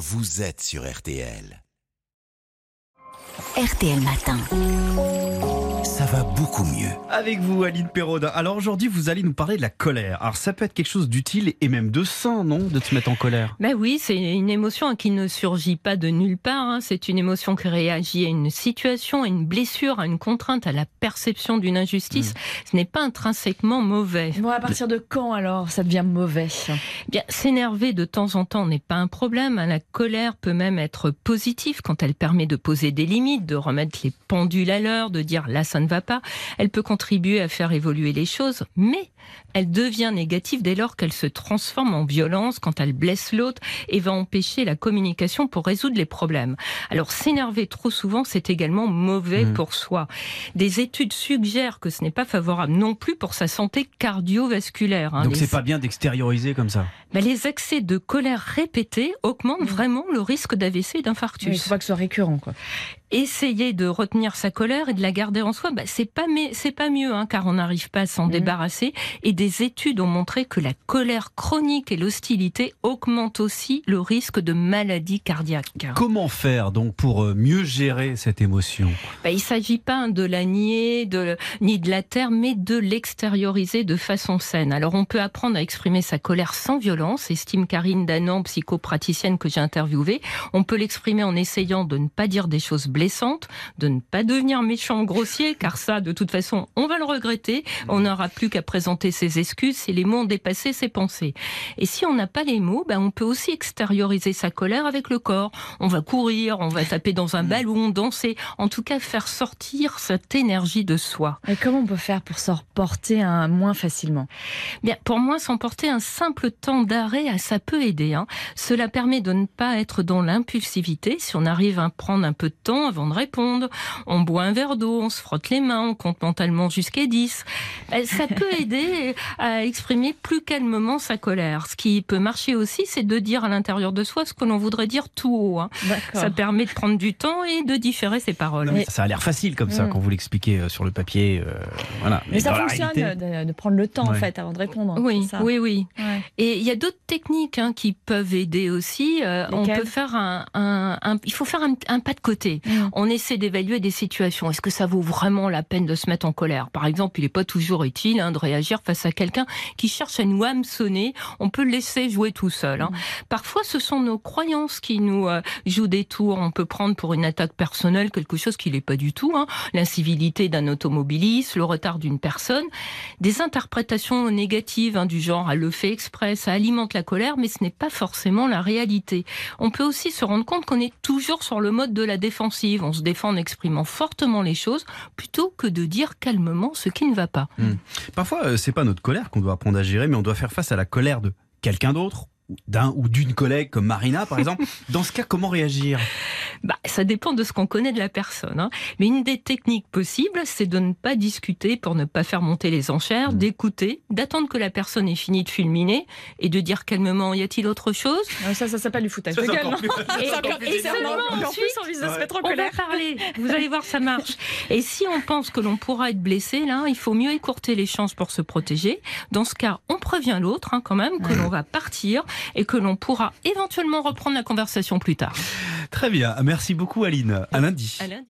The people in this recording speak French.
vous êtes sur RTL. RTL Matin. Ça va beaucoup mieux. Avec vous, Aline Perraudin. Alors aujourd'hui, vous allez nous parler de la colère. Alors ça peut être quelque chose d'utile et même de sain, non De se mettre en colère? Ben oui, c'est une émotion qui ne surgit pas de nulle part. hein. C'est une émotion qui réagit à une situation, à une blessure, à une contrainte, à la perception d'une injustice. Ce n'est pas intrinsèquement mauvais. Bon, à partir de quand alors ça devient mauvais? Bien, s'énerver de temps en temps n'est pas un problème. La colère peut même être positive quand elle permet de poser des limites, de remettre les pendules à l'heure, de dire là ça ne va pas. Elle peut contribuer à faire évoluer les choses, mais elle devient négative dès lors qu'elle se transforme en violence, quand elle blesse l'autre et va empêcher la communication pour résoudre les problèmes. Alors s'énerver trop souvent, c'est également mauvais Mhm. pour soi. Des études suggèrent que ce n'est pas favorable non plus pour sa santé cardiovasculaire. hein. Donc Les- c'est pas bien d'extérioriser comme ça. ben, les accès de colère répétés augmentent vraiment le risque d'AVC et Il d'infarctus. faut pas que ce soit récurrent. Quoi. Essayer de retenir sa colère et de la garder en soi, ben, c'est pas mais c'est pas mieux, hein, car on n'arrive pas à s'en Mhm. débarrasser. Et des études ont montré que la colère chronique et l'hostilité augmentent aussi le risque de maladie cardiaque. Comment faire donc pour euh, mieux gérer cette émotion? Ben, il ne s'agit pas de la nier, de, ni de la taire, mais de l'extérioriser de façon saine. Alors on peut apprendre à exprimer sa colère sans violence, estime Karine Danan, psychopraticienne que j'ai interviewée. On peut l'exprimer en essayant de ne pas dire des choses blessantes, de ne pas devenir méchant ou grossier, car ça, de toute façon, on va le regretter. On n'aura plus qu'à présenter ses excuses si les mots ont dépassé ses pensées. Et si on n'a pas les mots, ben, on peut aussi extérioriser sa colère avec le corps. On va courir, on va taper dans un ballon, danser. En tout cas, faire sortir cette énergie de soi. Et comment on peut faire pour s'en reporter un moins facilement? Bien, pour moi, s'emporter un simple temps d'arrêt, ah, ça peut aider. hein. Cela permet de ne pas être dans l'impulsivité. Si on arrive à prendre un peu de temps avant de répondre, on boit un verre d'eau, on se frotte les mains, on compte mentalement jusqu'à 10. Euh, Ça peut aider à exprimer plus calmement sa colère. Ce qui peut marcher aussi, c'est de dire à l'intérieur de soi ce que l'on voudrait dire tout haut. hein. Ça permet de prendre du temps et de différer ses paroles. Non, mais Ça a l'air facile comme ça Mm. quand vous l'expliquez euh, sur le papier. euh, voilà. Mais ça fonctionne réalité- de, de prendre le temps en fait avant de répondre. Oui, ça oui, oui. Ouais. Et il y a d'autres techniques hein, qui peuvent aider aussi. Euh, on peut faire un, un- un- il faut faire un, un pas de côté. Mm. On essaie d'évaluer des situations. Est-ce que ça vaut vraiment la peine de se mettre en colère? Par exemple, il n'est pas toujours utile hein, de réagir face à quelqu'un qui cherche à nous hameçonner. On peut le laisser jouer tout seul. hein. Parfois, ce sont nos croyances qui nous euh, jouent des tours. On peut prendre pour une attaque personnelle quelque chose qui n'est pas du tout. hein. L'incivilité d'un automobiliste, le retard d'une personne des interprétations négatives hein, du genre elle le fait exprès, ça alimente la colère, mais ce n'est pas forcément la réalité. On peut aussi se rendre compte qu'on est toujours sur le mode de la défensive. On se défend en exprimant fortement les choses plutôt que de dire calmement ce qui ne va pas. Parfois, euh, c'est pas notre colère qu'on doit apprendre à gérer, mais on doit faire face à la colère de quelqu'un d'autre, d'un ou d'une collègue comme Marina, par exemple. Dans ce cas, comment réagir? Bah, ça dépend de ce qu'on connaît de la personne. hein. Mais une des techniques possibles, c'est de ne pas discuter pour ne pas faire monter les enchères, d'écouter, d'attendre que la personne ait fini de fulminer et de dire calmement y a-t-il autre chose? Ah, Ça, ça s'appelle du foutage Ça, de c'est gueule. Et- et- et seulement ensuite, plus envie de se mettre en On va colère. parler. Vous allez voir, ça marche. Et si on pense que l'on pourra être blessé, là, il faut mieux écourter les chances pour se protéger. Dans ce cas, on prévient l'autre, hein, quand même, que l'on va partir et que l'on pourra éventuellement reprendre la conversation plus tard. Très bien, merci beaucoup Aline. À lundi. À lundi.